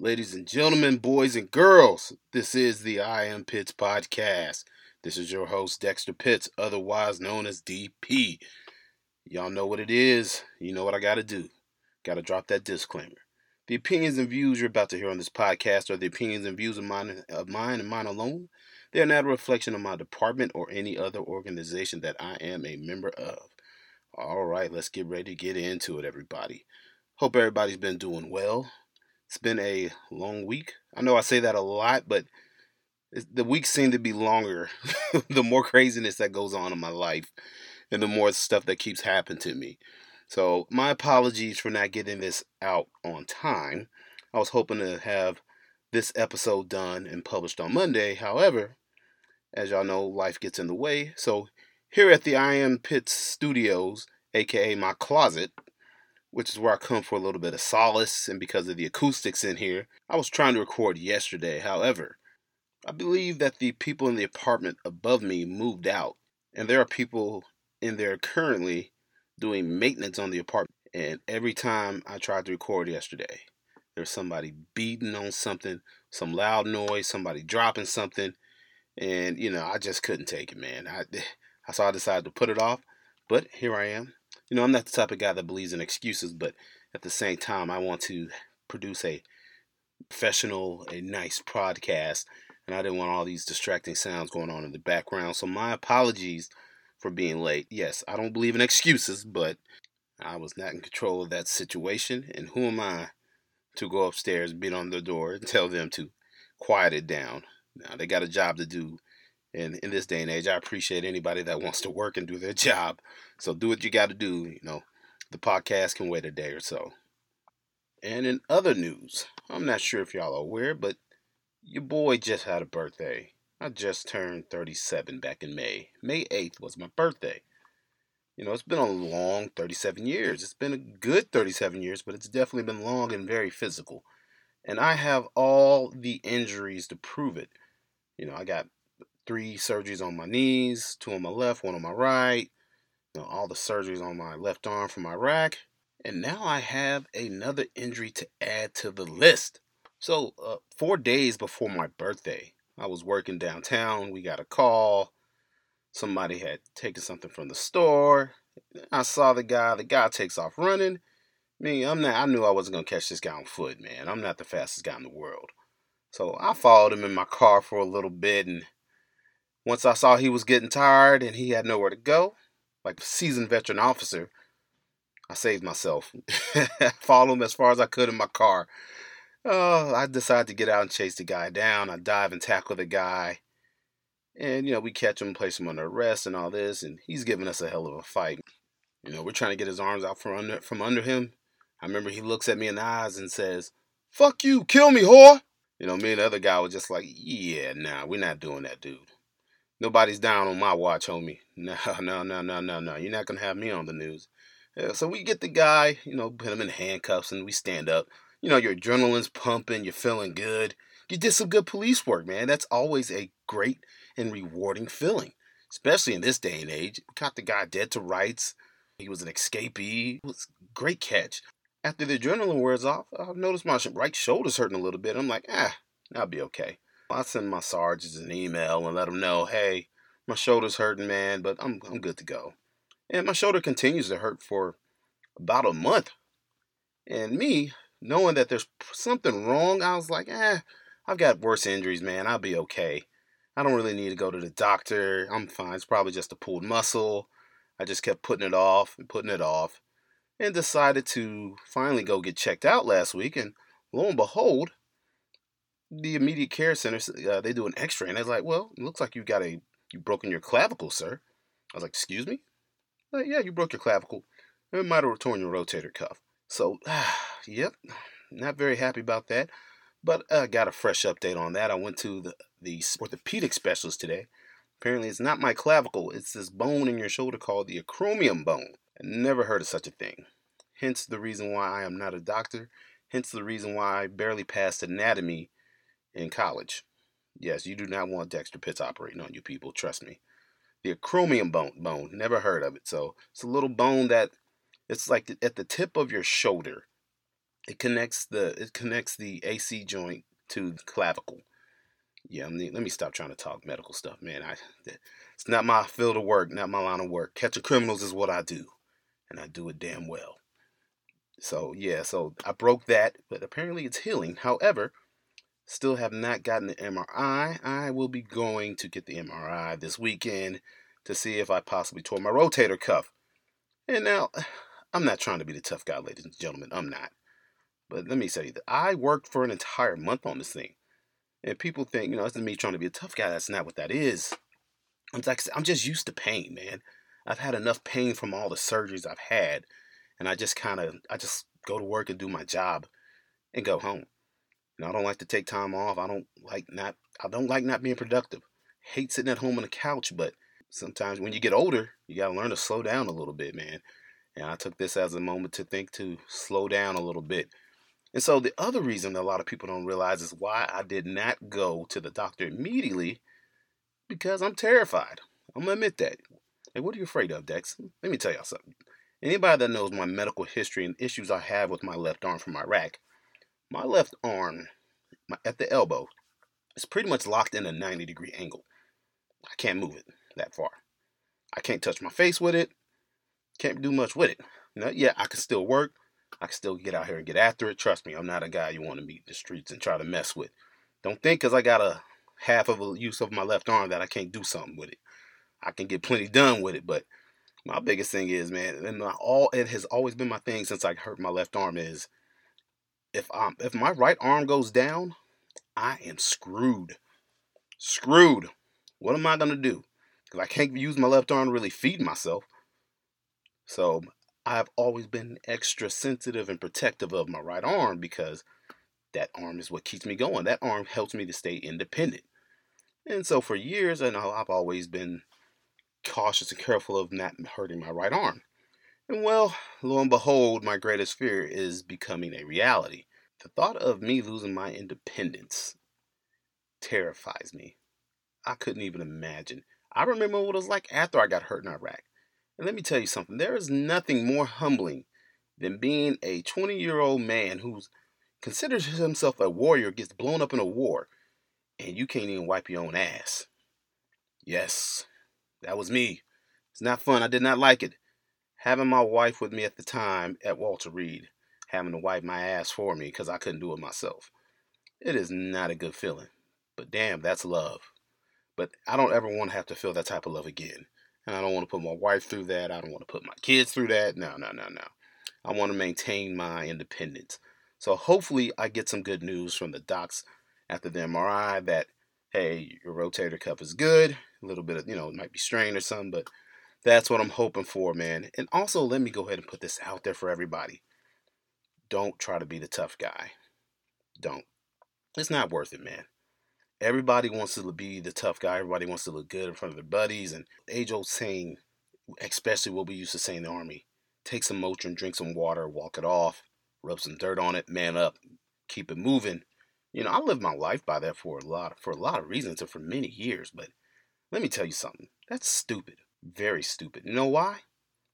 Ladies and gentlemen, boys and girls, this is the I Am Pitts podcast. This is your host, Dexter Pitts, otherwise known as DP. Y'all know what it is. You know what I got to do. Got to drop that disclaimer. The opinions and views you're about to hear on this podcast are the opinions and views of mine, of mine and mine alone. They are not a reflection of my department or any other organization that I am a member of. All right, let's get ready to get into it, everybody. Hope everybody's been doing well. It's been a long week. I know I say that a lot, but the weeks seem to be longer the more craziness that goes on in my life and the mm-hmm. more stuff that keeps happening to me. So, my apologies for not getting this out on time. I was hoping to have this episode done and published on Monday. However, as y'all know, life gets in the way. So, here at the I Am Pitts Studios, aka my closet, which is where I come for a little bit of solace, and because of the acoustics in here, I was trying to record yesterday. However, I believe that the people in the apartment above me moved out, and there are people in there currently doing maintenance on the apartment. And every time I tried to record yesterday, there's somebody beating on something, some loud noise, somebody dropping something, and you know I just couldn't take it, man. I, so I decided to put it off, but here I am you know, I'm not the type of guy that believes in excuses, but at the same time, I want to produce a professional, a nice podcast, and I didn't want all these distracting sounds going on in the background. So, my apologies for being late. Yes, I don't believe in excuses, but I was not in control of that situation, and who am I to go upstairs, beat on the door, and tell them to quiet it down? Now, they got a job to do and in this day and age, I appreciate anybody that wants to work and do their job. So do what you got to do. You know, the podcast can wait a day or so. And in other news, I'm not sure if y'all are aware, but your boy just had a birthday. I just turned 37 back in May. May 8th was my birthday. You know, it's been a long 37 years. It's been a good 37 years, but it's definitely been long and very physical. And I have all the injuries to prove it. You know, I got three surgeries on my knees, two on my left, one on my right, you know, all the surgeries on my left arm from Iraq. And now I have another injury to add to the list. So, uh, four days before my birthday, I was working downtown. We got a call. Somebody had taken something from the store. I saw the guy. The guy takes off running. Me, I'm not. I knew I wasn't gonna catch this guy on foot, man. I'm not the fastest guy in the world. So I followed him in my car for a little bit, and once I saw he was getting tired and he had nowhere to go, like a seasoned veteran officer, I saved myself. Followed him as far as I could in my car. Oh, I decided to get out and chase the guy down. I dive and tackle the guy. And, you know, we catch him, place him under arrest and all this, and he's giving us a hell of a fight. You know, we're trying to get his arms out from under from under him. I remember he looks at me in the eyes and says, Fuck you, kill me, whore. You know, me and the other guy was just like, Yeah, nah, we're not doing that, dude. Nobody's down on my watch, homie. No, no, no, no, no, no. You're not gonna have me on the news. Yeah, so we get the guy, you know, put him in handcuffs, and we stand up. You know, your adrenaline's pumping, you're feeling good. You did some good police work, man. That's always a great and rewarding feeling, especially in this day and age. We caught the guy dead to rights. He was an escapee. It was great catch. After the adrenaline wears off, I've noticed my right shoulder's hurting a little bit. I'm like, ah, I'll be okay. I send my sergeants an email and let them know, hey, my shoulder's hurting, man, but I'm I'm good to go. And my shoulder continues to hurt for about a month. And me, knowing that there's something wrong, I was like, eh, I've got worse injuries, man. I'll be okay. I don't really need to go to the doctor. I'm fine. It's probably just a pulled muscle. I just kept putting it off and putting it off and decided to finally go get checked out last week. And lo and behold, the immediate care center, uh, they do an X-ray, and they're like, "Well, it looks like you got a you broken your clavicle, sir." I was like, "Excuse me?" Like, yeah, you broke your clavicle. It might have torn your rotator cuff. So, yep, not very happy about that. But I uh, got a fresh update on that. I went to the the orthopedic specialist today. Apparently, it's not my clavicle. It's this bone in your shoulder called the acromion bone. I never heard of such a thing. Hence the reason why I am not a doctor. Hence the reason why I barely passed anatomy in college. Yes, you do not want Dexter Pitts operating on you people, trust me. The acromion bone, bone, never heard of it. So it's a little bone that it's like at the tip of your shoulder. it connects the it connects the AC joint to the clavicle. Yeah, let me, let me stop trying to talk medical stuff, man. I it's not my field of work, not my line of work. Catching criminals is what I do, and I do it damn well. So yeah, so I broke that, but apparently it's healing. However, still have not gotten the MRI. I will be going to get the MRI this weekend to see if I possibly tore my rotator cuff. And now, I'm not trying to be the tough guy, ladies and gentlemen. I'm not. But let me tell you that I worked for an entire month on this thing. And people think, you know, that's me trying to be a tough guy. That's not what that is. I'm like, I'm just used to pain, man. I've had enough pain from all the surgeries I've had, and I just kind of, I just go to work and do my job, and go home. I don't like to take time off. I don't like not, I don't like not being productive. Hate sitting at home on the couch, but sometimes when you get older, you gotta learn to slow down a little bit, man. And I took this as a moment to think to slow down a little bit and so the other reason that a lot of people don't realize is why I did not go to the doctor immediately because I'm terrified. I'm gonna admit that. Hey, what are you afraid of, Dex? Let me tell y'all something. Anybody that knows my medical history and issues I have with my left arm from Iraq, my left arm my, at the elbow is pretty much locked in a 90 degree angle. I can't move it that far. I can't touch my face with it. Can't do much with it. You yeah, I can still work. I can still get out here and get after it. Trust me, I'm not a guy you want to meet in the streets and try to mess with. Don't think because I got a half of a use of my left arm that I can't do something with it. I can get plenty done with it, but my biggest thing is, man, and my, all it has always been my thing since I hurt my left arm is if I'm if my right arm goes down, I am screwed. Screwed. What am I gonna do? Because I can't use my left arm to really feed myself. So I've always been extra sensitive and protective of my right arm because that arm is what keeps me going. That arm helps me to stay independent. And so for years, I know I've always been cautious and careful of not hurting my right arm. And well, lo and behold, my greatest fear is becoming a reality. The thought of me losing my independence terrifies me. I couldn't even imagine. I remember what it was like after I got hurt in Iraq. And let me tell you something there is nothing more humbling than being a 20 year old man who considers himself a warrior, gets blown up in a war, and you can't even wipe your own ass. Yes, that was me. It's not fun. I did not like it. Having my wife with me at the time at Walter Reed, having to wipe my ass for me because I couldn't do it myself. It is not a good feeling. But damn, that's love. But I don't ever want to have to feel that type of love again. And I don't want to put my wife through that. I don't want to put my kids through that. No, no, no, no. I want to maintain my independence. So hopefully I get some good news from the docs after the MRI that, hey, your rotator cuff is good. A little bit of, you know, it might be strained or something, but that's what I'm hoping for, man. And also, let me go ahead and put this out there for everybody. Don't try to be the tough guy. Don't. It's not worth it, man everybody wants to be the tough guy. Everybody wants to look good in front of their buddies. And age old saying, especially what we used to say in the army take some Motrin, drink some water, walk it off, rub some dirt on it, man up, keep it moving. You know, I lived my life by that for a lot for a lot of reasons and for many years, but let me tell you something. That's stupid. Very stupid. You know why?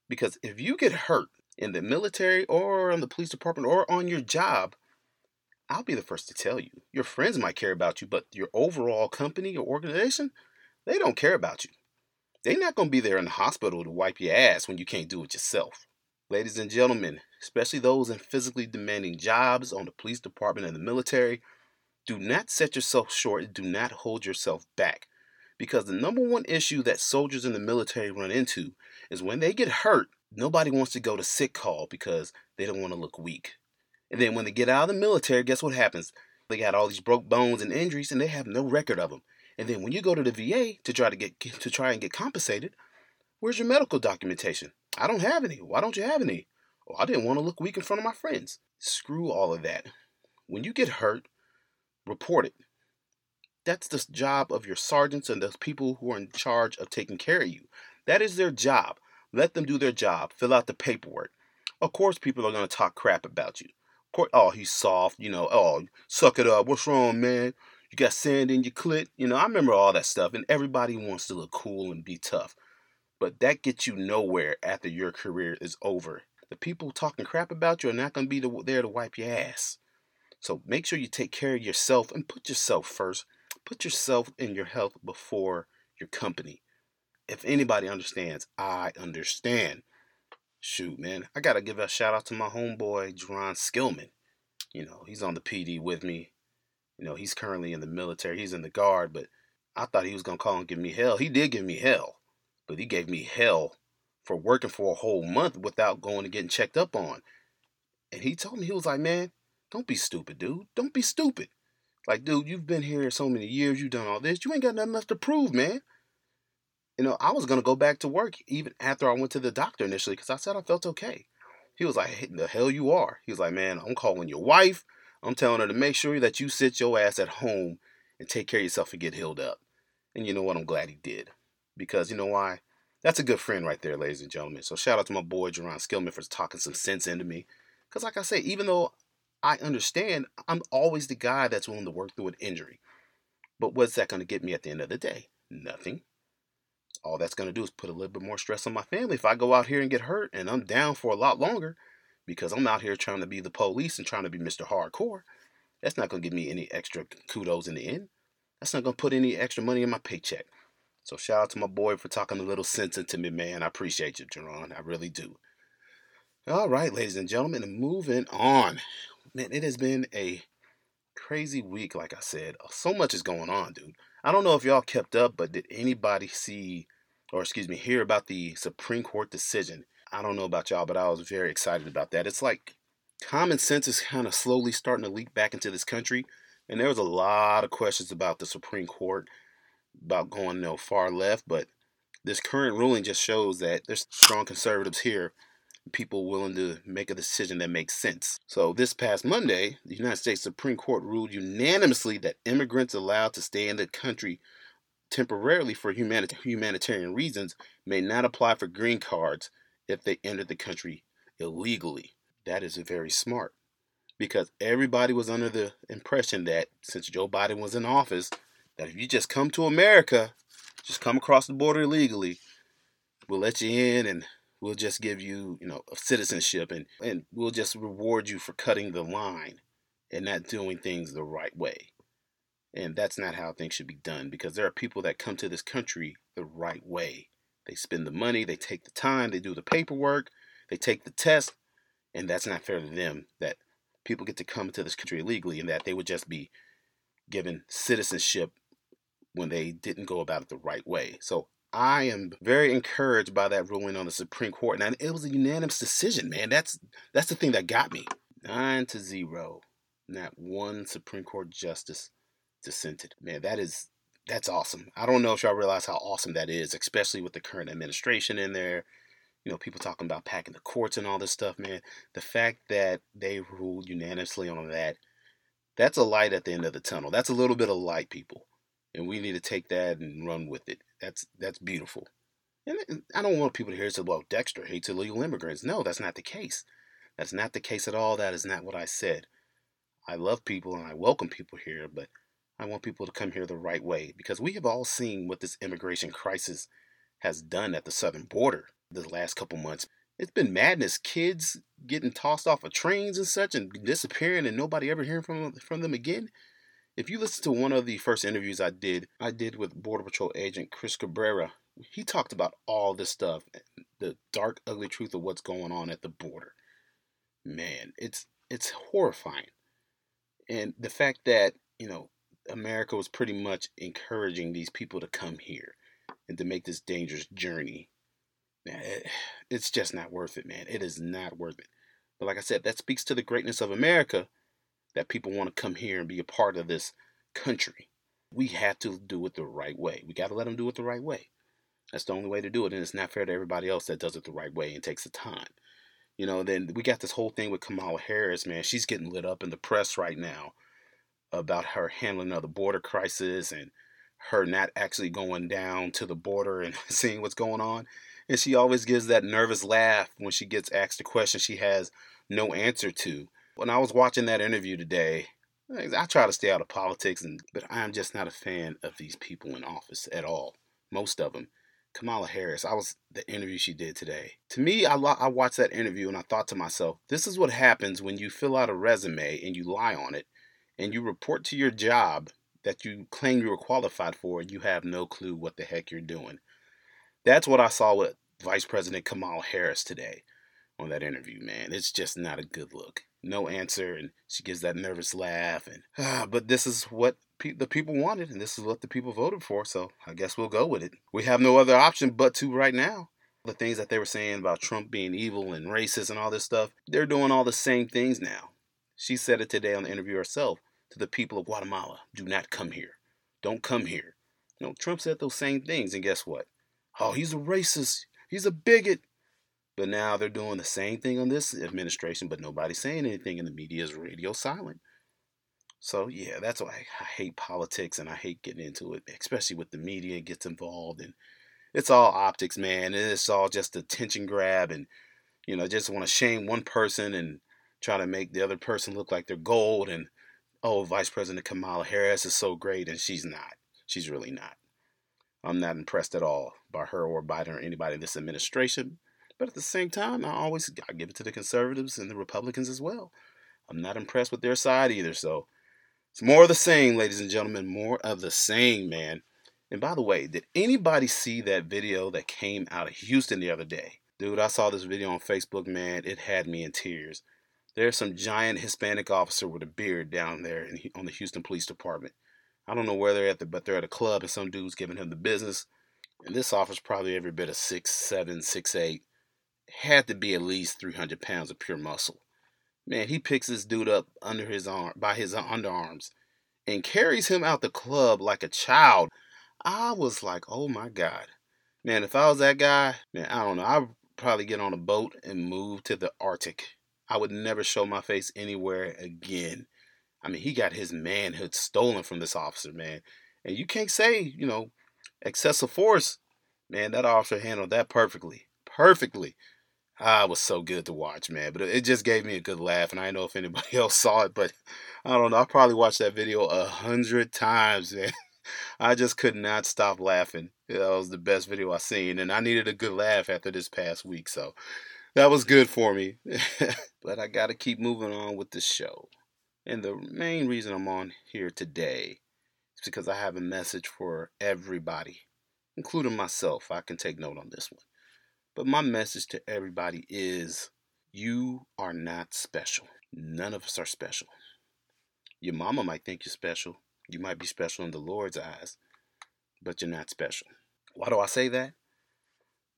Because if you get hurt in the military or in the police department or on your job, I'll be the first to tell you. Your friends might care about you, but your overall company or organization, they don't care about you. They're not going to be there in the hospital to wipe your ass when you can't do it yourself. Ladies and gentlemen, especially those in physically demanding jobs on the police department and the military, do not set yourself short do not hold yourself back. Because the number one issue that soldiers in the military run into is when they get hurt, nobody wants to go to sick call because they don't want to look weak. And then when they get out of the military, guess what happens? They got all these broke bones and injuries, and they have no record of them. And then when you go to the VA to try to get to try and get compensated, where's your medical documentation? I don't have any. Why don't you have any? Oh, I didn't want to look weak in front of my friends. Screw all of that. When you get hurt, report it. That's the job of your sergeants and the people who are in charge of taking care of you. That is their job. Let them do their job. Fill out the paperwork. Of course, people are going to talk crap about you oh, he's soft, you know, oh, suck it up. What's wrong, man? You got sand in your clit. You know, I remember all that stuff, and everybody wants to look cool and be tough. But that gets you nowhere after your career is over. the people talking crap about you are not going to be there to wipe your ass. So make sure you take care of yourself and put yourself first. Put yourself and your health before your company. If anybody understands, I understand. Shoot, man, I gotta give a shout out to my homeboy Jeron Skillman. You know, he's on the PD with me. You know, he's currently in the military. He's in the guard, but I thought he was gonna call and give me hell. He did give me hell, but he gave me hell for working for a whole month without going and getting checked up on. And he told me he was like, man, don't be stupid, dude. Don't be stupid. Like, dude, you've been here so many years. You've done all this. You ain't got nothing left to prove, man. You know, I was gonna go back to work even after I went to the doctor initially because I said I felt okay. He was like, hey, "The hell you are." He was like, "Man, I'm calling your wife. I'm telling her to make sure that you sit your ass at home and take care of yourself and get healed up." And you know what? I'm glad he did because you know why? That's a good friend right there, ladies and gentlemen. So shout out to my boy Jerron Skillman for talking some sense into me. Because like I say, even though I understand, I'm always the guy that's willing to work through an injury. But what's that going to get me at the end of the day? Nothing. All that's going to do is put a little bit more stress on my family if I go out here and get hurt and I'm down for a lot longer because I'm out here trying to be the police and trying to be Mr. Hardcore. That's not going to give me any extra kudos in the end. That's not going to put any extra money in my paycheck. So shout out to my boy for talking a little sense into me, man. I appreciate you, Jerron. I really do. All right, ladies and gentlemen, moving on. Man, it has been a crazy week, like I said. Uh, so much is going on, dude. I don't know if y'all kept up, but did anybody see, or excuse me, hear about the Supreme Court decision? I don't know about y'all, but I was very excited about that. It's like common sense is kind of slowly starting to leak back into this country. And there was a lot of questions about the Supreme Court about going you know, far left, but this current ruling just shows that there's strong conservatives here, people willing to make a decision that makes sense. So this past Monday, the United States Supreme Court ruled unanimously that immigrants allowed to stay in the country temporarily for humanitarian reasons may not apply for green cards if they entered the country illegally. That is very smart because everybody was under the impression that since Joe Biden was in office, that if you just come to America, just come across the border illegally, we'll let you in and we'll just give you, you know, citizenship and, and we'll just reward you for cutting the line and not doing things the right way. And that's not how things should be done because there are people that come to this country the right way. They spend the money, they take the time, they do the paperwork, they take the test, and that's not fair to them that people get to come to this country illegally and that they would just be given citizenship when they didn't go about it the right way. So I am very encouraged by that ruling on the Supreme Court. And it was a unanimous decision, man. That's that's the thing that got me. Nine to zero. Not one Supreme Court justice dissented. Man, that is that's awesome. I don't know if y'all realize how awesome that is, especially with the current administration in there. You know, people talking about packing the courts and all this stuff, man. The fact that they ruled unanimously on that, that's a light at the end of the tunnel. That's a little bit of light, people and we need to take that and run with it. That's that's beautiful. And I don't want people to hear say, "Well, Dexter hates illegal immigrants." No, that's not the case. That's not the case at all. That is not what I said. I love people and I welcome people here, but I want people to come here the right way because we have all seen what this immigration crisis has done at the southern border the last couple months. It's been madness. Kids getting tossed off of trains and such and disappearing and nobody ever hearing from from them again. If you listen to one of the first interviews I did, I did with Border Patrol agent Chris Cabrera. He talked about all this stuff, the dark, ugly truth of what's going on at the border. Man, it's it's horrifying. And the fact that, you know, America was pretty much encouraging these people to come here and to make this dangerous journey. Man, it's just not worth it, man. It is not worth it. But like I said, that speaks to the greatness of America that people want to come here and be a part of this country. We have to do it the right way. We got to let them do it the right way. That's the only way to do it. And it's not fair to everybody else that does it the right way and takes the time. You know, then we got this whole thing with Kamala Harris, man. She's getting lit up in the press right now about her handling of the border crisis and her not actually going down to the border and seeing what's going on. And she always gives that nervous laugh when she gets asked a question she has no answer to. When I was watching that interview today, eh, I try to stay out of politics, and but I'm just not a fan of these people in office at all. Most of them, Kamala Harris, I was the interview she did today. To me, I, I watched that interview and I thought to myself, this is what happens when you fill out a resume and you lie on it and you report to your job that you claim you were qualified for and you have no clue what the heck you're doing. That's what I saw with Vice President Kamala Harris today on that interview, man. It's just not a good look. No answer, and she gives that nervous laugh. And ah, but this is what pe- the people wanted, and this is what the people voted for. So I guess we'll go with it. We have no other option but to right now. The things that they were saying about Trump being evil and racist and all this stuff, they're doing all the same things now. She said it today on the interview herself to the people of Guatemala do not come here. Don't come here. You know, Trump said those same things, and guess what? Oh, he's a racist. He's a bigot. But now they're doing the same thing on this administration, but nobody's saying anything, and the media is radio silent. So yeah, that's why I hate politics and I hate getting into it, especially with the media gets involved and it's all optics, man. It's all just attention grab and you know, just want to shame one person and try to make the other person look like they're gold and oh, Vice President Kamala Harris is so great and she's not. She's really not. I'm not impressed at all by her or Biden or anybody in this administration. But at the same time, I always I give it to the conservatives and the Republicans as well. I'm not impressed with their side either. So it's more of the same, ladies and gentlemen. More of the same, man. And by the way, did anybody see that video that came out of Houston the other day? Dude, I saw this video on Facebook, man. It had me in tears. There's some giant Hispanic officer with a beard down there in, on the Houston Police Department. I don't know where they're at, the, but they're at a club and some dude's giving him the business. And this officer's probably every bit of six seven, six eight. Had to be at least 300 pounds of pure muscle. Man, he picks this dude up under his arm by his underarms and carries him out the club like a child. I was like, oh my God. Man, if I was that guy, man, I don't know. I'd probably get on a boat and move to the Arctic. I would never show my face anywhere again. I mean, he got his manhood stolen from this officer, man. And you can't say, you know, excessive force. Man, that officer handled that perfectly. Perfectly. Ah, was so good to watch, man. But it just gave me a good laugh, and I don't know if anybody else saw it, but I don't know. I probably watched that video a hundred times, man. I just could not stop laughing. That was the best video I seen, and I needed a good laugh after this past week, so that was good for me. but I got to keep moving on with the show, and the main reason I'm on here today is because I have a message for everybody, including myself. I can take note on this one. But my message to everybody is you are not special. None of us are special. Your mama might think you're special. You might be special in the Lord's eyes, but you're not special. Why do I say that?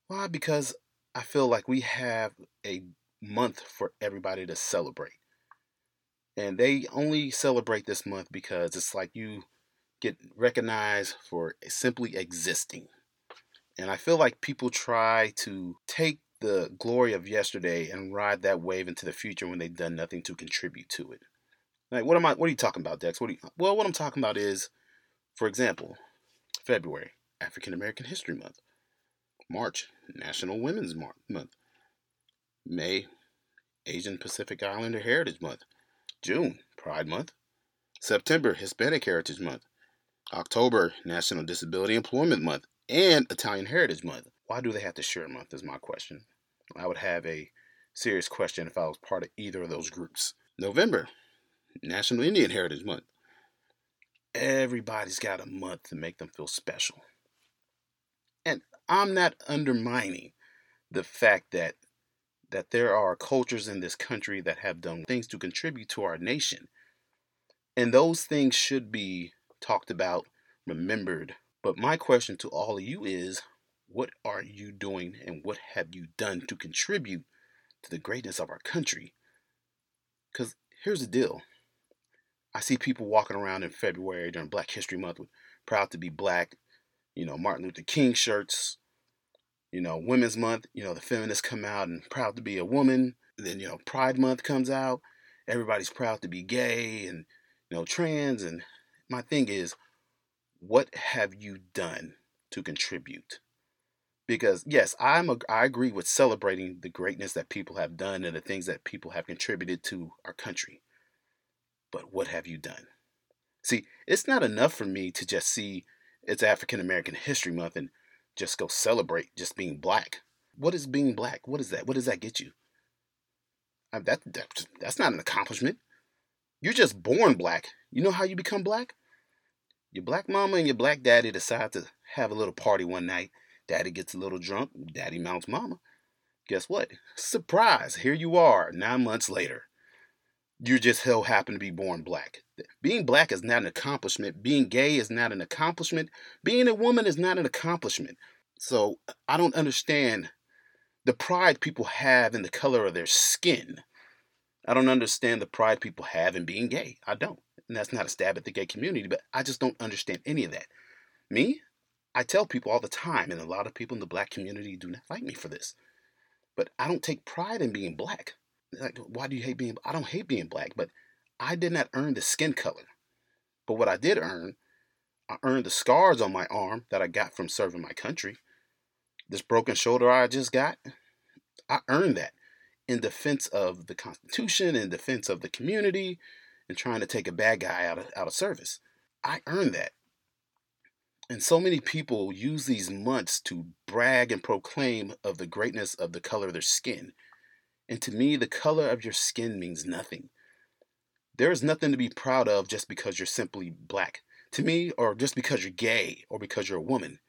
Why? Because I feel like we have a month for everybody to celebrate. And they only celebrate this month because it's like you get recognized for simply existing. And I feel like people try to take the glory of yesterday and ride that wave into the future when they've done nothing to contribute to it. Like, what am I? What are you talking about, Dex? What? You, well, what I'm talking about is, for example, February, African American History Month. March, National Women's Month. May, Asian Pacific Islander Heritage Month. June, Pride Month. September, Hispanic Heritage Month. October, National Disability Employment Month and Italian Heritage Month. Why do they have to share a month? Is my question. I would have a serious question if I was part of either of those groups. November, National Indian Heritage Month. Everybody's got a month to make them feel special. And I'm not undermining the fact that that there are cultures in this country that have done things to contribute to our nation. And those things should be talked about, remembered, but my question to all of you is what are you doing and what have you done to contribute to the greatness of our country? Because here's the deal I see people walking around in February during Black History Month with proud to be black, you know, Martin Luther King shirts, you know, Women's Month, you know, the feminists come out and proud to be a woman. Then, you know, Pride Month comes out. Everybody's proud to be gay and, you know, trans. And my thing is, what have you done to contribute? Because yes, I'm a, I agree with celebrating the greatness that people have done and the things that people have contributed to our country. But what have you done? See, it's not enough for me to just see it's African American History Month and just go celebrate just being black. What is being black? What is that? What does that get you? That, that that's not an accomplishment. You're just born black. You know how you become black? Your black mama and your black daddy decide to have a little party one night. Daddy gets a little drunk. Daddy mounts mama. Guess what? Surprise! Here you are, nine months later. You just so happen to be born black. Being black is not an accomplishment. Being gay is not an accomplishment. Being a woman is not an accomplishment. So I don't understand the pride people have in the color of their skin. I don't understand the pride people have in being gay. I don't. And that's not a stab at the gay community, but I just don't understand any of that. Me, I tell people all the time, and a lot of people in the black community do not like me for this, but I don't take pride in being black. Like, why do you hate being? I don't hate being black, but I did not earn the skin color. But what I did earn, I earned the scars on my arm that I got from serving my country. This broken shoulder I just got, I earned that in defense of the Constitution, in defense of the community, and trying to take a bad guy out of out of service. I earned that. And so many people use these months to brag and proclaim of the greatness of the color of their skin. And to me, the color of your skin means nothing. There is nothing to be proud of just because you're simply black. To me, or just because you're gay or because you're a woman.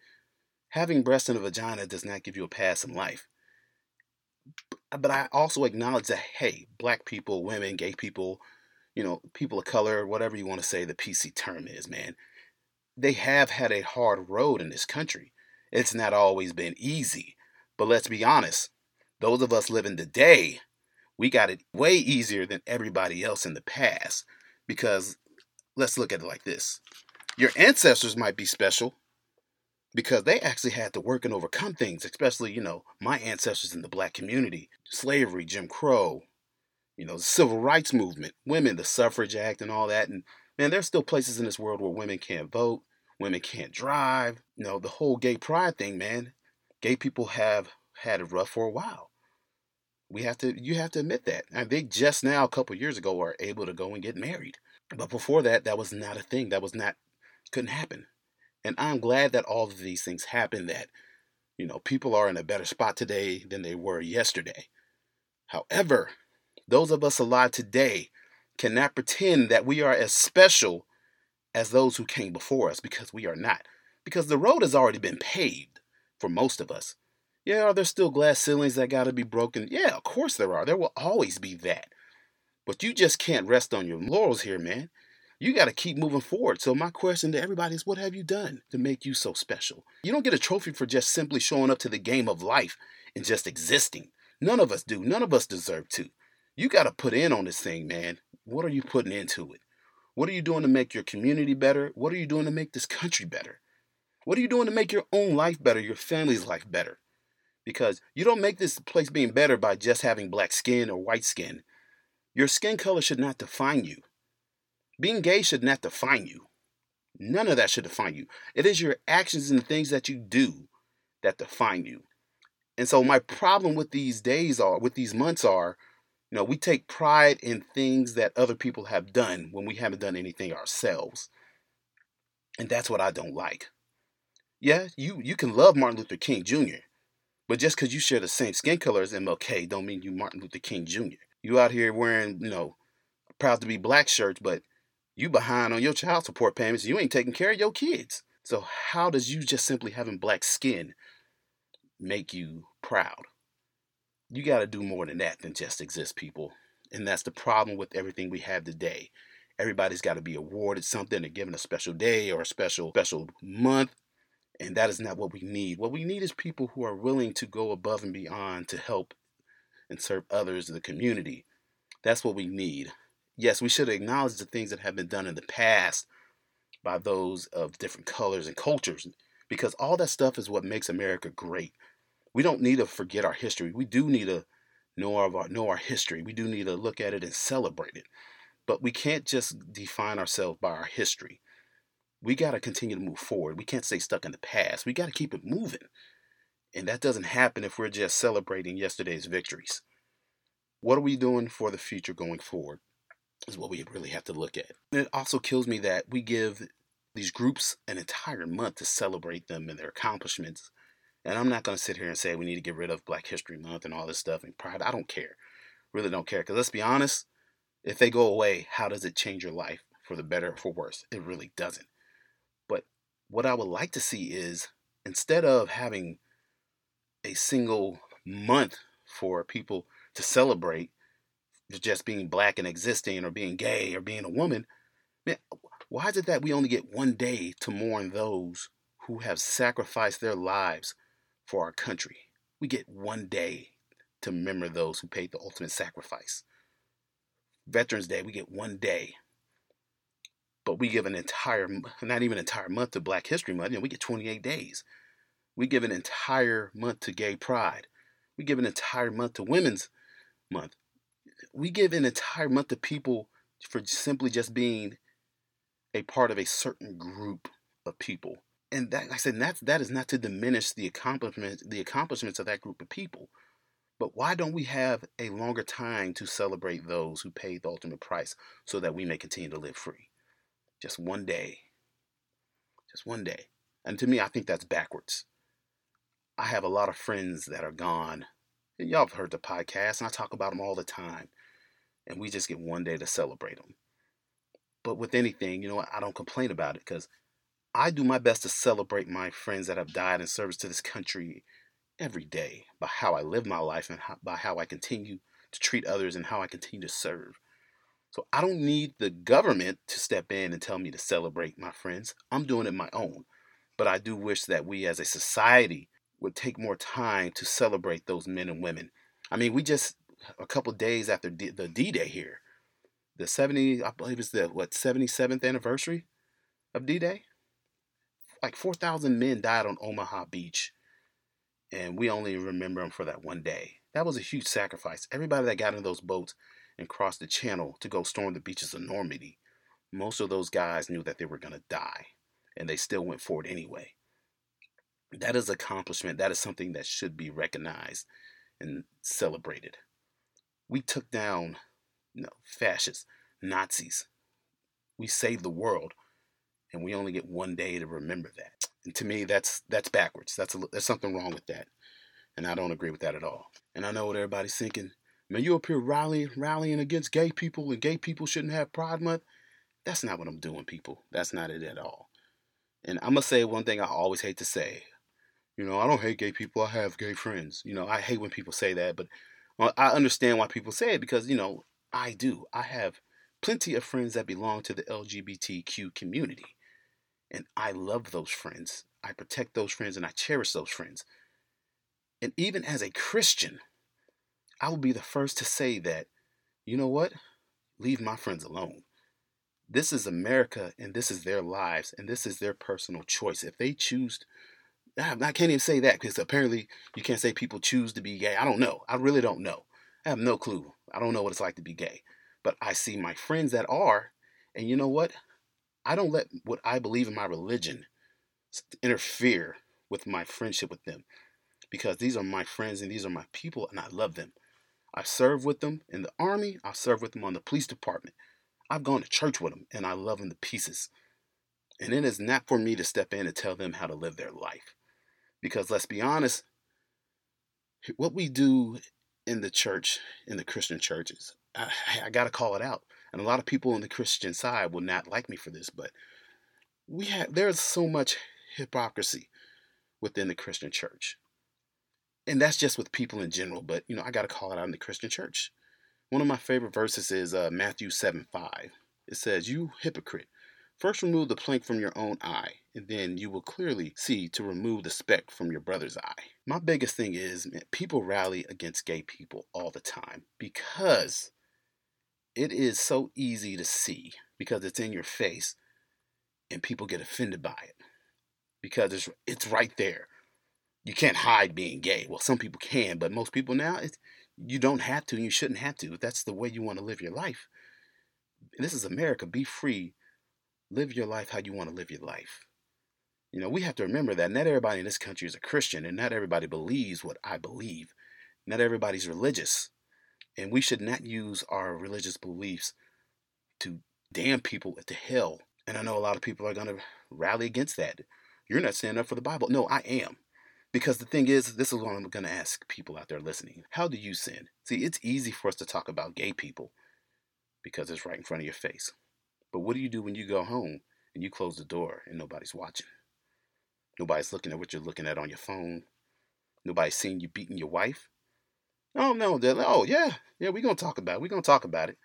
Having breasts and a vagina does not give you a pass in life. But I also acknowledge that, hey, black people, women, gay people, you know, people of color, whatever you want to say the PC term is, man, they have had a hard road in this country. It's not always been easy. But let's be honest, those of us living today, we got it way easier than everybody else in the past. Because let's look at it like this your ancestors might be special because they actually had to work and overcome things, especially, you know, my ancestors in the black community slavery, Jim Crow, you know, the civil rights movement, women, the suffrage act, and all that. And man, there's still places in this world where women can't vote, women can't drive. You know, the whole gay pride thing, man. Gay people have had it rough for a while. We have to, you have to admit that. And they just now, a couple years ago, are able to go and get married. But before that, that was not a thing. That was not, couldn't happen. And I'm glad that all of these things happen, that, you know, people are in a better spot today than they were yesterday. However, those of us alive today cannot pretend that we are as special as those who came before us because we are not. Because the road has already been paved for most of us. Yeah, are there still glass ceilings that got to be broken? Yeah, of course there are. There will always be that. But you just can't rest on your laurels here, man. You got to keep moving forward. So, my question to everybody is what have you done to make you so special? You don't get a trophy for just simply showing up to the game of life and just existing. None of us do. None of us deserve to. You got to put in on this thing, man. What are you putting into it? What are you doing to make your community better? What are you doing to make this country better? What are you doing to make your own life better, your family's life better? Because you don't make this place being better by just having black skin or white skin. Your skin color should not define you. Being gay should not define you. None of that should define you. It is your actions and the things that you do that define you. And so my problem with these days are, with these months are, you know, we take pride in things that other people have done when we haven't done anything ourselves. And that's what I don't like. Yeah, you you can love Martin Luther King Jr., but just because you share the same skin color as MLK don't mean you Martin Luther King Jr. You out here wearing, you know, proud to be black shirts, but you behind on your child support payments. You ain't taking care of your kids. So how does you just simply having black skin make you proud? You got to do more than that than just exist, people. And that's the problem with everything we have today. Everybody's got to be awarded something or given a special day or a special special month. And that is not what we need. What we need is people who are willing to go above and beyond to help and serve others in the community. That's what we need. Yes, we should acknowledge the things that have been done in the past by those of different colors and cultures because all that stuff is what makes America great. We don't need to forget our history. We do need to know our know our history. We do need to look at it and celebrate it. But we can't just define ourselves by our history. We got to continue to move forward. We can't stay stuck in the past. We got to keep it moving. And that doesn't happen if we're just celebrating yesterday's victories. What are we doing for the future going forward? Is what we really have to look at. And it also kills me that we give these groups an entire month to celebrate them and their accomplishments And I'm not going to sit here and say we need to get rid of Black History Month and all this stuff and Pride. I don't care. Really don't care. Because let's be honest, if they go away, how does it change your life for the better or for worse? It really doesn't. But what I would like to see is instead of having a single month for people to celebrate just being black and existing or being gay or being a woman, man, why is it that we only get one day to mourn those who have sacrificed their lives for our country? We get one day to remember those who paid the ultimate sacrifice. Veterans Day, we get one day. But we give an entire, not even an entire month to Black History Month. Know, we get 28 days. We give an entire month to Gay Pride. We give an entire month to Women's Month. We give an entire month to people for simply just being a part of a certain group of people. And that, like I said, that's, that is not to diminish the accomplishments, the accomplishments of that group of people. But why don't we have a longer time to celebrate those who paid the ultimate price so that we may continue to live free? Just one day. Just one day. And to me, I think that's backwards. I have a lot of friends that are gone. And y'all have heard the podcast, and I talk about them all the time. And we just get one day to celebrate them. But with anything, you know? I don't complain about it because I do my best to celebrate my friends that have died in service to this country every day by how I live my life and how, by how I continue to treat others and how I continue to serve. So I don't need the government to step in and tell me to celebrate my friends. I'm doing it my own. But I do wish that we as a society would take more time to celebrate those men and women. I mean, we just a couple days after D- the D-Day here, the 70, I believe it's the what 77th anniversary of D-Day. Like 4,000 men died on Omaha Beach and we only remember them for that one day. That was a huge sacrifice. Everybody that got in those boats and crossed the channel to go storm the beaches of Normandy, most of those guys knew that they were going to die, and they still went forward anyway. That is accomplishment. That is something that should be recognized and celebrated. We took down know, fascists, Nazis. We saved the world, and we only get one day to remember that. And to me, that's that's backwards. That's a, there's something wrong with that, and I don't agree with that at all. And I know what everybody's thinking. Man, you up here rallying rallying against gay people, and gay people shouldn't have Pride Month. That's not what I'm doing, people. That's not it at all. And I'm gonna say one thing I always hate to say. You know, I don't hate gay people. I have gay friends. You know, I hate when people say that, but uh, I understand why people say it because you know I do. I have plenty of friends that belong to the LGBTQ community. And I love those friends. I protect those friends and I cherish those friends. And even as a Christian, I will be the first to say that, you know what? Leave my friends alone. This is America and this is their lives and this is their personal choice. If they choose, I can't even say that because apparently you can't say people choose to be gay. I don't know. I really don't know. I have no clue. I don't know what it's like to be gay. But I see my friends that are, and you know what? I don't let what I believe in my religion interfere with my friendship with them because these are my friends and these are my people and I love them. I serve with them in the army, I serve with them on the police department. I've gone to church with them and I love them to pieces. And it is not for me to step in and tell them how to live their life. Because let's be honest, what we do in the church, in the Christian churches, I, I got to call it out and a lot of people on the Christian side will not like me for this, but we have there's so much hypocrisy within the Christian church. And that's just with people in general, but you know, I got to call it out in the Christian church. One of my favorite verses is uh, Matthew 7 5. It says, You hypocrite, first remove the plank from your own eye, and then you will clearly see to remove the speck from your brother's eye. My biggest thing is man, people rally against gay people all the time because it is so easy to see because it's in your face and people get offended by it because it's it's right there. You can't hide being gay. Well, some people can, but most people now it's you don't have to and you shouldn't have to. If that's the way you want to live your life. This is America. Be free. Live your life how you want to live your life. You know, we have to remember that not everybody in this country is a Christian and not everybody believes what I believe. Not everybody's religious. And we should not use our religious beliefs to damn people to hell. And I know a lot of people are going to rally against that. You're not standing up for the Bible. No, I am. Because the thing is, this is what I'm going to ask people out there listening. How do you sin? See, it's easy for us to talk about gay people because it's right in front of your face. But what do you do when you go home and you close the door and nobody's watching? Nobody's looking at what you're looking at on your phone. Nobody's seeing you beating your wife. Oh no, they're like, oh yeah, yeah, we're gonna talk about it. We're gonna talk about it.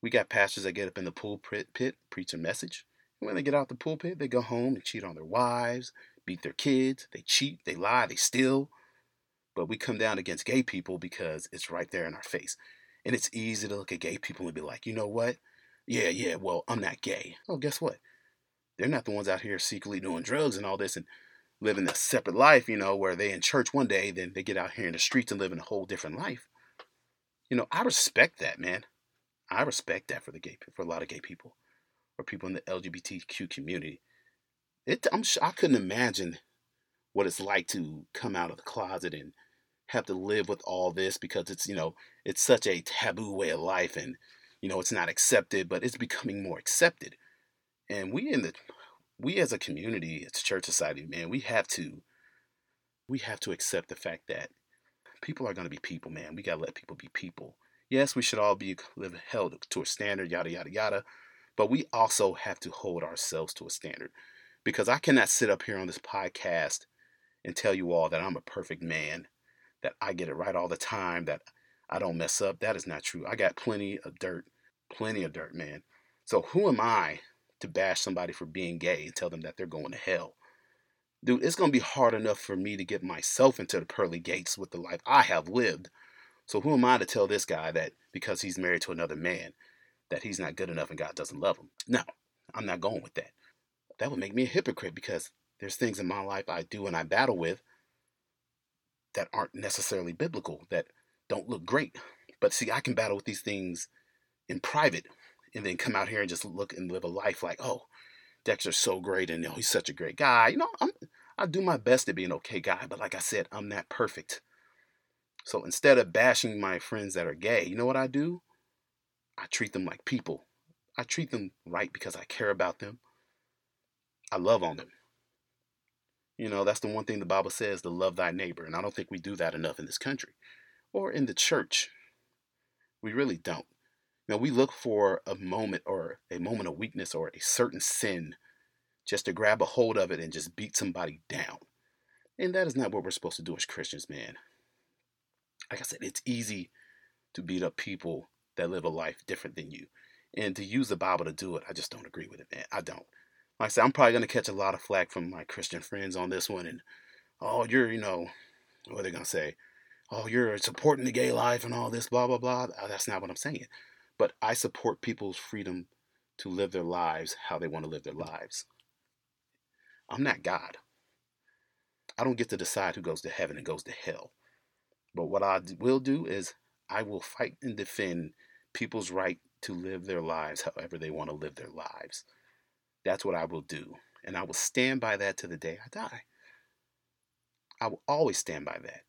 We got pastors that get up in the pulpit, pit, preach a message. And when they get out the pulpit, they go home and cheat on their wives, beat their kids, they cheat, they lie, they steal. But we come down against gay people because it's right there in our face. And it's easy to look at gay people and be like, you know what? Yeah, yeah, well, I'm not gay. Oh, guess what? They're not the ones out here secretly doing drugs and all this and living a separate life, you know, where they in church one day, then they get out here in the streets and live in a whole different life. You know, I respect that, man. I respect that for the gay for a lot of gay people or people in the LGBTQ community. It I'm I couldn't imagine what it's like to come out of the closet and have to live with all this because it's you know it's such a taboo way of life and you know it's not accepted but it's becoming more accepted and we in the we as a community as a church society man we have to we have to accept the fact that people are going to be people man we got to let people be people yes we should all be live held to a standard yada yada yada but we also have to hold ourselves to a standard because i cannot sit up here on this podcast and tell you all that i'm a perfect man that I get it right all the time, that I don't mess up. That is not true. I got plenty of dirt, plenty of dirt, man. So who am I to bash somebody for being gay and tell them that they're going to hell? Dude, it's going to be hard enough for me to get myself into the pearly gates with the life I have lived. So who am I to tell this guy that because he's married to another man, that he's not good enough and God doesn't love him? No, I'm not going with that. That would make me a hypocrite because there's things in my life I do and I battle with that aren't necessarily biblical, that don't look great. But see, I can battle with these things in private and then come out here and just look and live a life like, oh, Dexter's so great and he's such a great guy. You know, I'm I do my best to be an okay guy, but like I said, I'm not perfect. So instead of bashing my friends that are gay, you know what I do? I treat them like people. I treat them right because I care about them. I love on them. You know, that's the one thing the Bible says to love thy neighbor. And I don't think we do that enough in this country or in the church. We really don't. Now, we look for a moment or a moment of weakness or a certain sin just to grab a hold of it and just beat somebody down. And that is not what we're supposed to do as Christians, man. Like I said, it's easy to beat up people that live a life different than you. And to use the Bible to do it, I just don't agree with it, man. I don't like I said, I'm probably gonna catch a lot of flack from my Christian friends on this one, and oh, you're, you know, what are they gonna say? Oh, you're supporting the gay life and all this, blah blah blah. Uh, that's not what I'm saying. But I support people's freedom to live their lives how they want to live their lives. I'm not God. I don't get to decide who goes to heaven and goes to hell. But what I will do is I will fight and defend people's right to live their lives however they want to live their lives. That's what I will do. And I will stand by that to the day I die. I will always stand by that.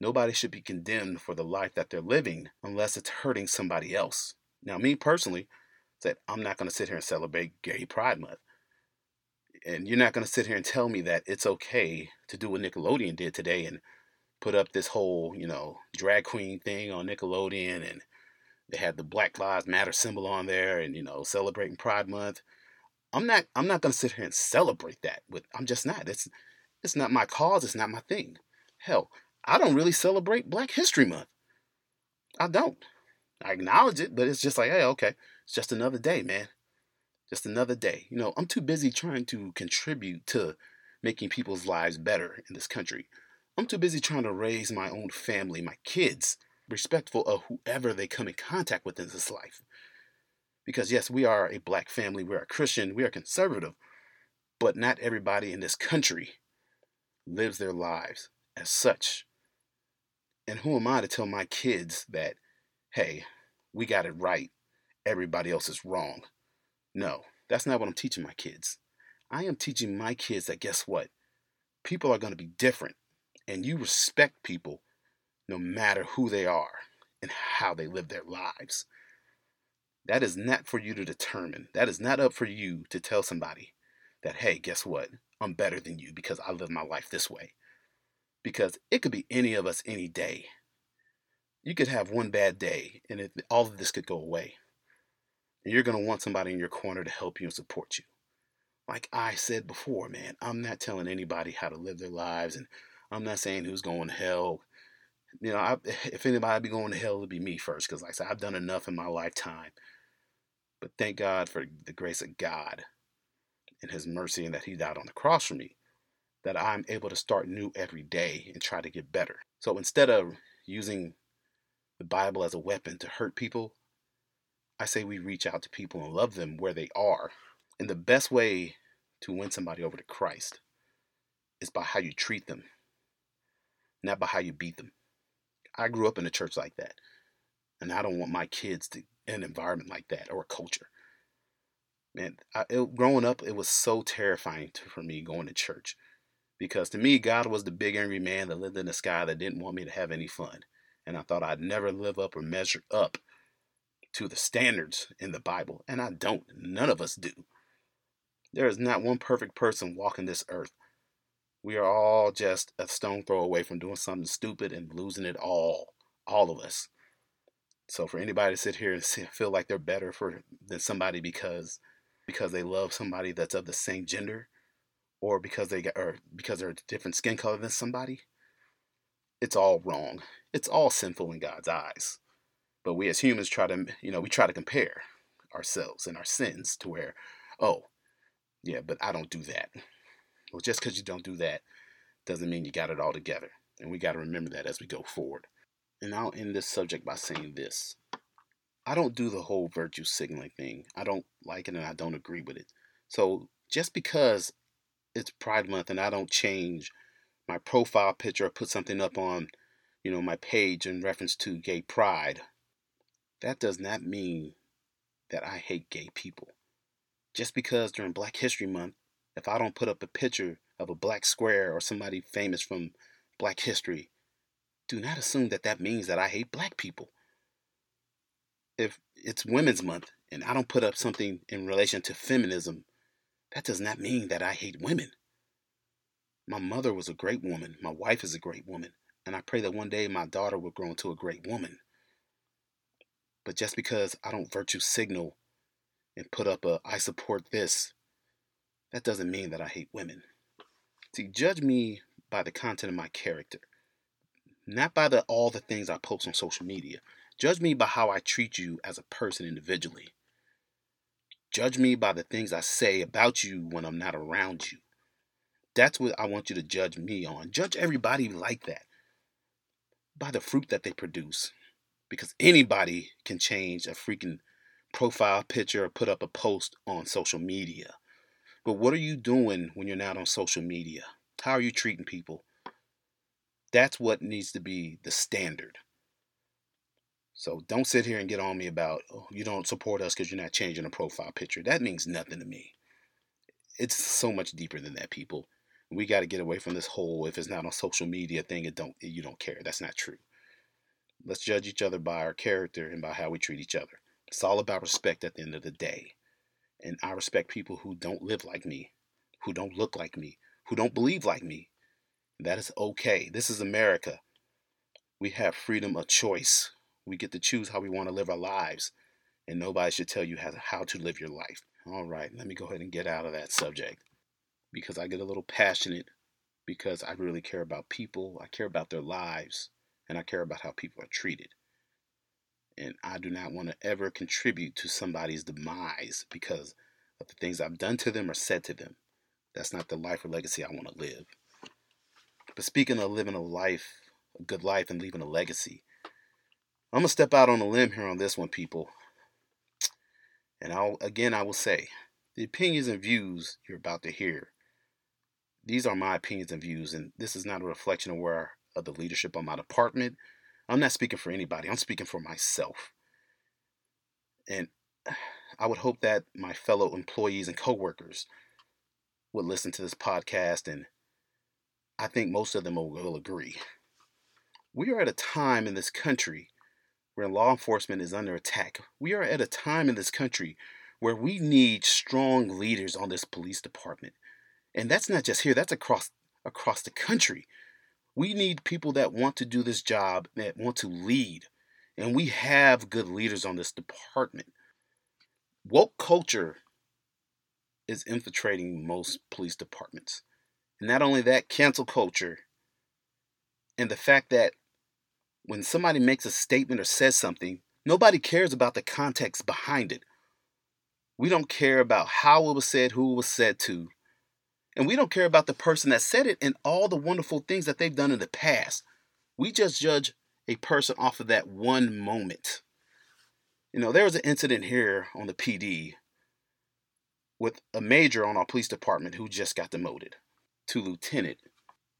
Nobody should be condemned for the life that they're living unless it's hurting somebody else. Now, me personally, said I'm not going to sit here and celebrate Gay Pride Month. And you're not going to sit here and tell me that it's okay to do what Nickelodeon did today and put up this whole, you know, drag queen thing on Nickelodeon and they had the Black Lives Matter symbol on there and, you know, celebrating Pride Month. I'm not I'm not gonna sit here and celebrate that. With I'm just not. It's it's not my cause. It's not my thing. Hell, I don't really celebrate Black History Month. I don't. I acknowledge it, but it's just like, hey, okay, it's just another day, man. Just another day. You know, I'm too busy trying to contribute to making people's lives better in this country. I'm too busy trying to raise my own family, my kids, respectful of whoever they come in contact with in this life. Because, yes, we are a black family, we are Christian, we are conservative, but not everybody in this country lives their lives as such. And who am I to tell my kids that, hey, we got it right, everybody else is wrong? No, that's not what I'm teaching my kids. I am teaching my kids that guess what? People are going to be different, and you respect people no matter who they are and how they live their lives. That is not for you to determine. That is not up for you to tell somebody that, hey, guess what? I'm better than you because I live my life this way. because it could be any of us any day. You could have one bad day and it, all of this could go away. And you're going to want somebody in your corner to help you and support you. Like I said before, man, I'm not telling anybody how to live their lives and I'm not saying who's going to hell. You know, I, if anybody be going to hell, it'd be me first because, like I said, I've done enough in my lifetime. But thank God for the grace of God and His mercy and that He died on the cross for me that I'm able to start new every day and try to get better. So instead of using the Bible as a weapon to hurt people, I say we reach out to people and love them where they are. And the best way to win somebody over to Christ is by how you treat them, not by how you beat them. I grew up in a church like that, and I don't want my kids to in an environment like that or a culture. Man, I, it, growing up, it was so terrifying to, for me going to church because to me, God was the big angry man that lived in the sky that didn't want me to have any fun. And I thought I'd never live up or measure up to the standards in the Bible. And I don't. None of us do. There is not one perfect person walking this earth. We are all just a stone throw away from doing something stupid and losing it all. All of us. So for anybody to sit here and feel like they're better for than somebody because because they love somebody that's of the same gender, or because they got or because they're a different skin color than somebody, it's all wrong. It's all sinful in God's eyes. But we as humans try to, you know, we try to compare ourselves and our sins to where, oh, yeah, but I don't do that. Well, just because you don't do that doesn't mean you got it all together. And we got to remember that as we go forward. And I'll end this subject by saying this I don't do the whole virtue signaling thing. I don't like it and I don't agree with it. So just because it's Pride Month and I don't change my profile picture or put something up on, you know, my page in reference to gay pride, that does not mean that I hate gay people. Just because during Black History Month, if I don't put up a picture of a black square or somebody famous from black history, do not assume that that means that I hate black people. If it's Women's Month and I don't put up something in relation to feminism that does not mean that I hate women. My mother was a great woman. My wife is a great woman. And I pray that one day my daughter will grow into a great woman. But just because I don't virtue signal and put up a I support this, that doesn't mean that I hate women. See, judge me by the content of my character, not by the all the things I post on social media. Judge me by how I treat you as a person individually. Judge me by the things I say about you when I'm not around you. That's what I want you to judge me on. Judge everybody like that by the fruit that they produce. Because anybody can change a freaking profile picture or put up a post on social media. But what are you doing when you're not on social media? How are you treating people? That's what needs to be the standard. So don't sit here and get on me about oh, you don't support us because you're not changing a profile picture. That means nothing to me. It's so much deeper than that, people. We got to get away from this whole if it's not on social media thing, it don't you don't care. That's not true. Let's judge each other by our character and by how we treat each other. It's all about respect at the end of the day. And I respect people who don't live like me, who don't look like me, who don't believe like me. That is okay. This is America. We have freedom of choice. We get to choose how we want to live our lives, and nobody should tell you how to, how to live your life. All right, let me go ahead and get out of that subject because I get a little passionate because I really care about people, I care about their lives, and I care about how people are treated. And I do not want to ever contribute to somebody's demise because of the things I've done to them or said to them. That's not the life or legacy I want to live. But speaking of living a life, a good life, and leaving a legacy, I'm gonna step out on a limb here on this one, people. And I'll again I will say, the opinions and views you're about to hear, these are my opinions and views, and this is not a reflection of where of the leadership of my department. I'm not speaking for anybody. I'm speaking for myself. And I would hope that my fellow employees and coworkers would listen to this podcast, and I think most of them will, will agree. We are at a time in this country where law enforcement is under attack. We are at a time in this country where we need strong leaders on this police department. And that's not just here, that's across across the country. We need people that want to do this job, that want to lead. And we have good leaders on this department. Woke culture is infiltrating most police departments. And not only that, cancel culture and the fact that when somebody makes a statement or says something, nobody cares about the context behind it. We don't care about how it was said, who it was said to. And we don't care about the person that said it and all the wonderful things that they've done in the past. We just judge a person off of that one moment. You know, there was an incident here on the PD with a major on our police department who just got demoted to lieutenant.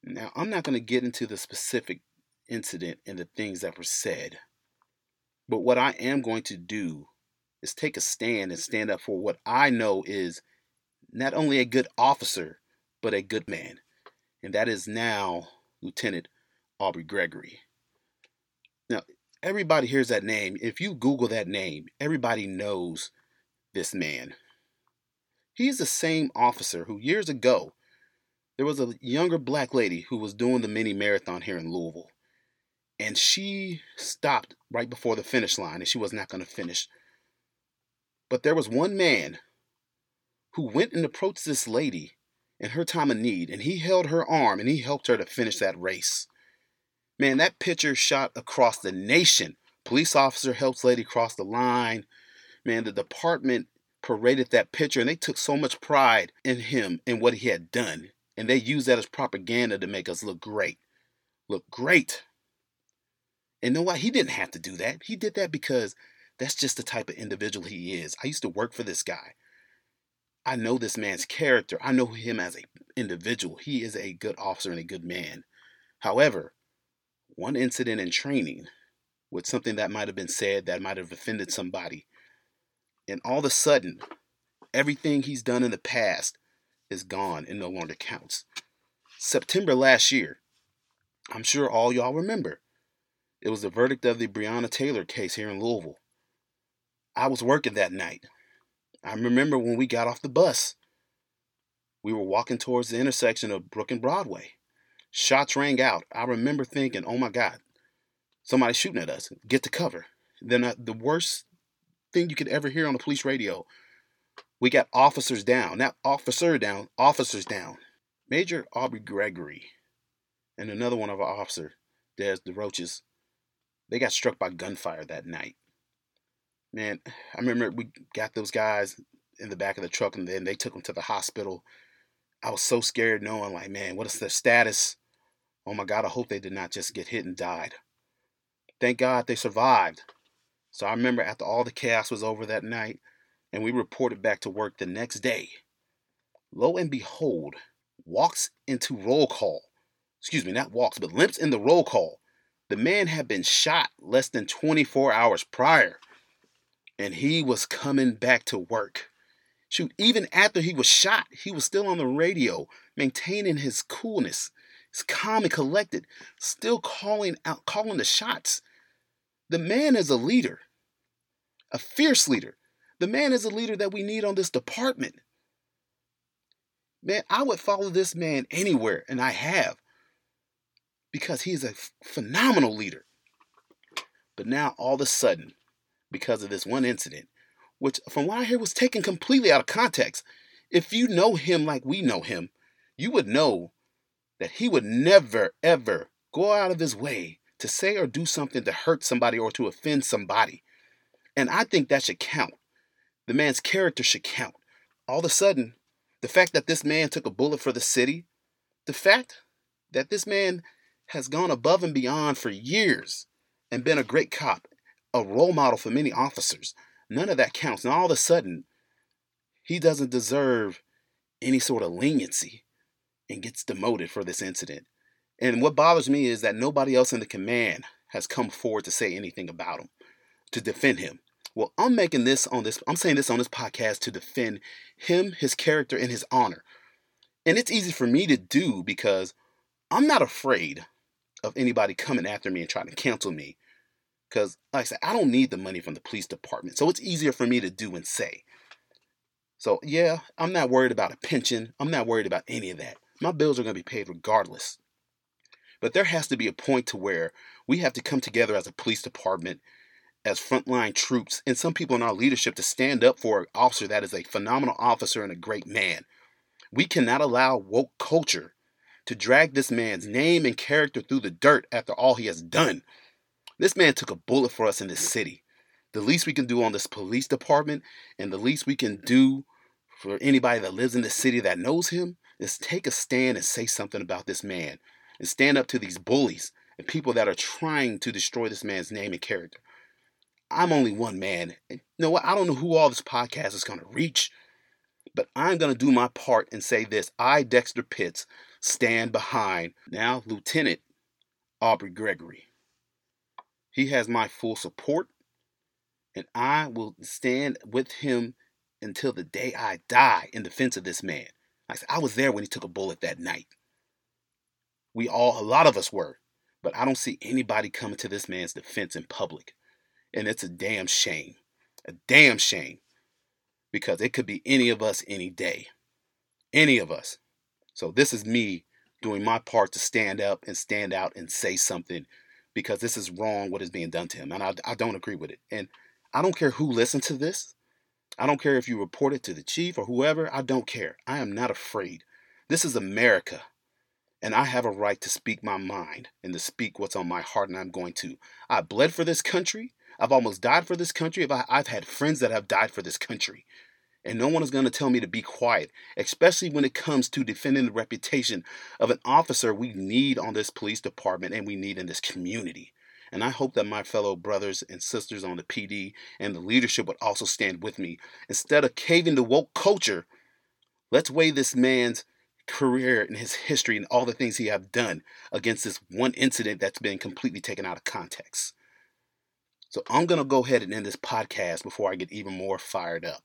Now, I'm not going to get into the specific incident and the things that were said, but what I am going to do is take a stand and stand up for what I know is not only a good officer, but a good man. And that is now Lieutenant Aubrey Gregory. Now, everybody hears that name. If you Google that name, everybody knows this man. He's the same officer who years ago there was a younger black lady who was doing the mini marathon here in Louisville. And she stopped right before the finish line and she was not going to finish. But there was one man who went and approached this lady in her time of need and he held her arm and he helped her to finish that race. Man, that picture shot across the nation. Police officer helps lady cross the line. Man, the department paraded that picture and they took so much pride in him and what he had done. And they used that as propaganda to make us look great. Look great. And know what? He didn't have to do that. He did that because that's just the type of individual he is. I used to work for this guy. I know this man's character. I know him as an individual. He is a good officer and a good man. However, one incident in training with something that might have been said that might have offended somebody, and all of a sudden, everything he's done in the past is gone and no longer counts. September last year, I'm sure all y'all remember, it was the verdict of the Breonna Taylor case here in Louisville. I was working that night. I remember when we got off the bus. We were walking towards the intersection of Brook and Broadway. Shots rang out. I remember thinking, oh my God, somebody's shooting at us. Get to cover. Then uh, the worst thing you could ever hear on the police radio we got officers down, not officer down, officers down. Major Aubrey Gregory and another one of our officers, Des Desroches, they got struck by gunfire that night. Man, I remember we got those guys in the back of the truck and then they took them to the hospital. I was so scared knowing, like, man, what is their status? Oh my God, I hope they did not just get hit and died. Thank God they survived. So I remember after all the chaos was over that night, and we reported back to work the next day. Lo and behold, walks into roll call. Excuse me, not walks, but limps in the roll call. The man had been shot less than 24 hours prior, and he was coming back to work. Shoot, even after he was shot, he was still on the radio, maintaining his coolness, his calm and collected, still calling out, calling the shots. The man is a leader, a fierce leader. The man is a leader that we need on this department. Man, I would follow this man anywhere, and I have, because he is a phenomenal leader. But now, all of a sudden, because of this one incident, which from what I hear was taken completely out of context, if you know him like we know him, you would know that he would never, ever go out of his way to say or do something to hurt somebody or to offend somebody. And I think that should count the man's character should count. All of a sudden, the fact that this man took a bullet for the city, the fact that this man has gone above and beyond for years and been a great cop, a role model for many officers, none of that counts. And all of a sudden, he doesn't deserve any sort of leniency and gets demoted for this incident. And what bothers me is that nobody else in the command has come forward to say anything about him, to defend him. Well, I'm making this on this, I'm saying this on this podcast to defend him, his character, and his honor. And it's easy for me to do because I'm not afraid of anybody coming after me and trying to cancel me. Because, like I said, I don't need the money from the police department. So it's easier for me to do and say. So, yeah, I'm not worried about a pension. I'm not worried about any of that. My bills are going to be paid regardless. But there has to be a point to where we have to come together as a police department, as frontline troops, and some people in our leadership to stand up for an officer that is a phenomenal officer and a great man. We cannot allow woke culture to drag this man's name and character through the dirt after all he has done. This man took a bullet for us in this city. The least we can do on this police department and the least we can do for anybody that lives in the city that knows him is take a stand and say something about this man and stand up to these bullies and people that are trying to destroy this man's name and character. I'm only one man. You know what? I don't know who all this podcast is going to reach, but I'm going to do my part and say this. I, Dexter Pitts, stand behind now Lieutenant Aubrey Gregory. He has my full support, and I will stand with him until the day I die in defense of this man. I said, I was there when he took a bullet that night. We all, a lot of us were, but I don't see anybody coming to this man's defense in public. And it's a damn shame. A damn shame. Because it could be any of us any day. Any of us. So this is me doing my part to stand up and stand out and say something because this is wrong what is being done to him. And I, I don't agree with it. And I don't care who listens to this. I don't care if you report it to the chief or whoever. I don't care. I am not afraid. This is America. And I have a right to speak my mind and to speak what's on my heart, and I'm going to. I bled for this country. I've almost died for this country. I've had friends that have died for this country. And no one is going to tell me to be quiet, especially when it comes to defending the reputation of an officer we need on this police department and we need in this community. And I hope that my fellow brothers and sisters on the PD and the leadership would also stand with me. Instead of caving to woke culture, let's weigh this man's career and his history and all the things he have done against this one incident that's been completely taken out of context. So I'm going to go ahead and end this podcast before I get even more fired up.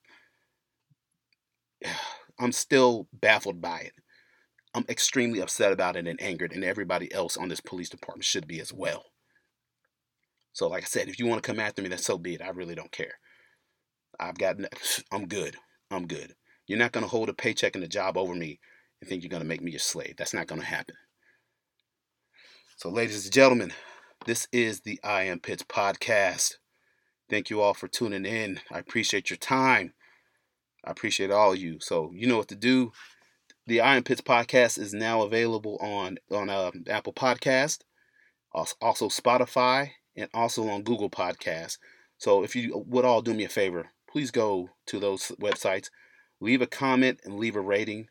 I'm still baffled by it. I'm extremely upset about it and angered, and everybody else on this police department should be as well. So, like I said, if you want to come after me, that's so be it. I really don't care. I've got, I'm good. I'm good. You're not going to hold a paycheck and a job over me and think you're going to make me your slave. That's not going to happen. So, ladies and gentlemen, this is the I Am Pitts podcast. Thank you all for tuning in. I appreciate your time. I appreciate all of you. So, you know what to do. The Iron Am Pitts podcast is now available on on uh, Apple Podcast, also Spotify, and also on Google Podcast. So if you would all do me a favor, please go to those websites, leave a comment and leave a rating,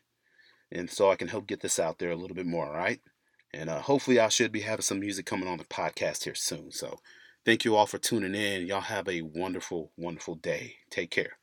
and so I can help get this out there a little bit more. All right, and uh, hopefully I should be having some music coming on the podcast here soon. So thank you all for tuning in. Y'all have a wonderful, wonderful day. Take care.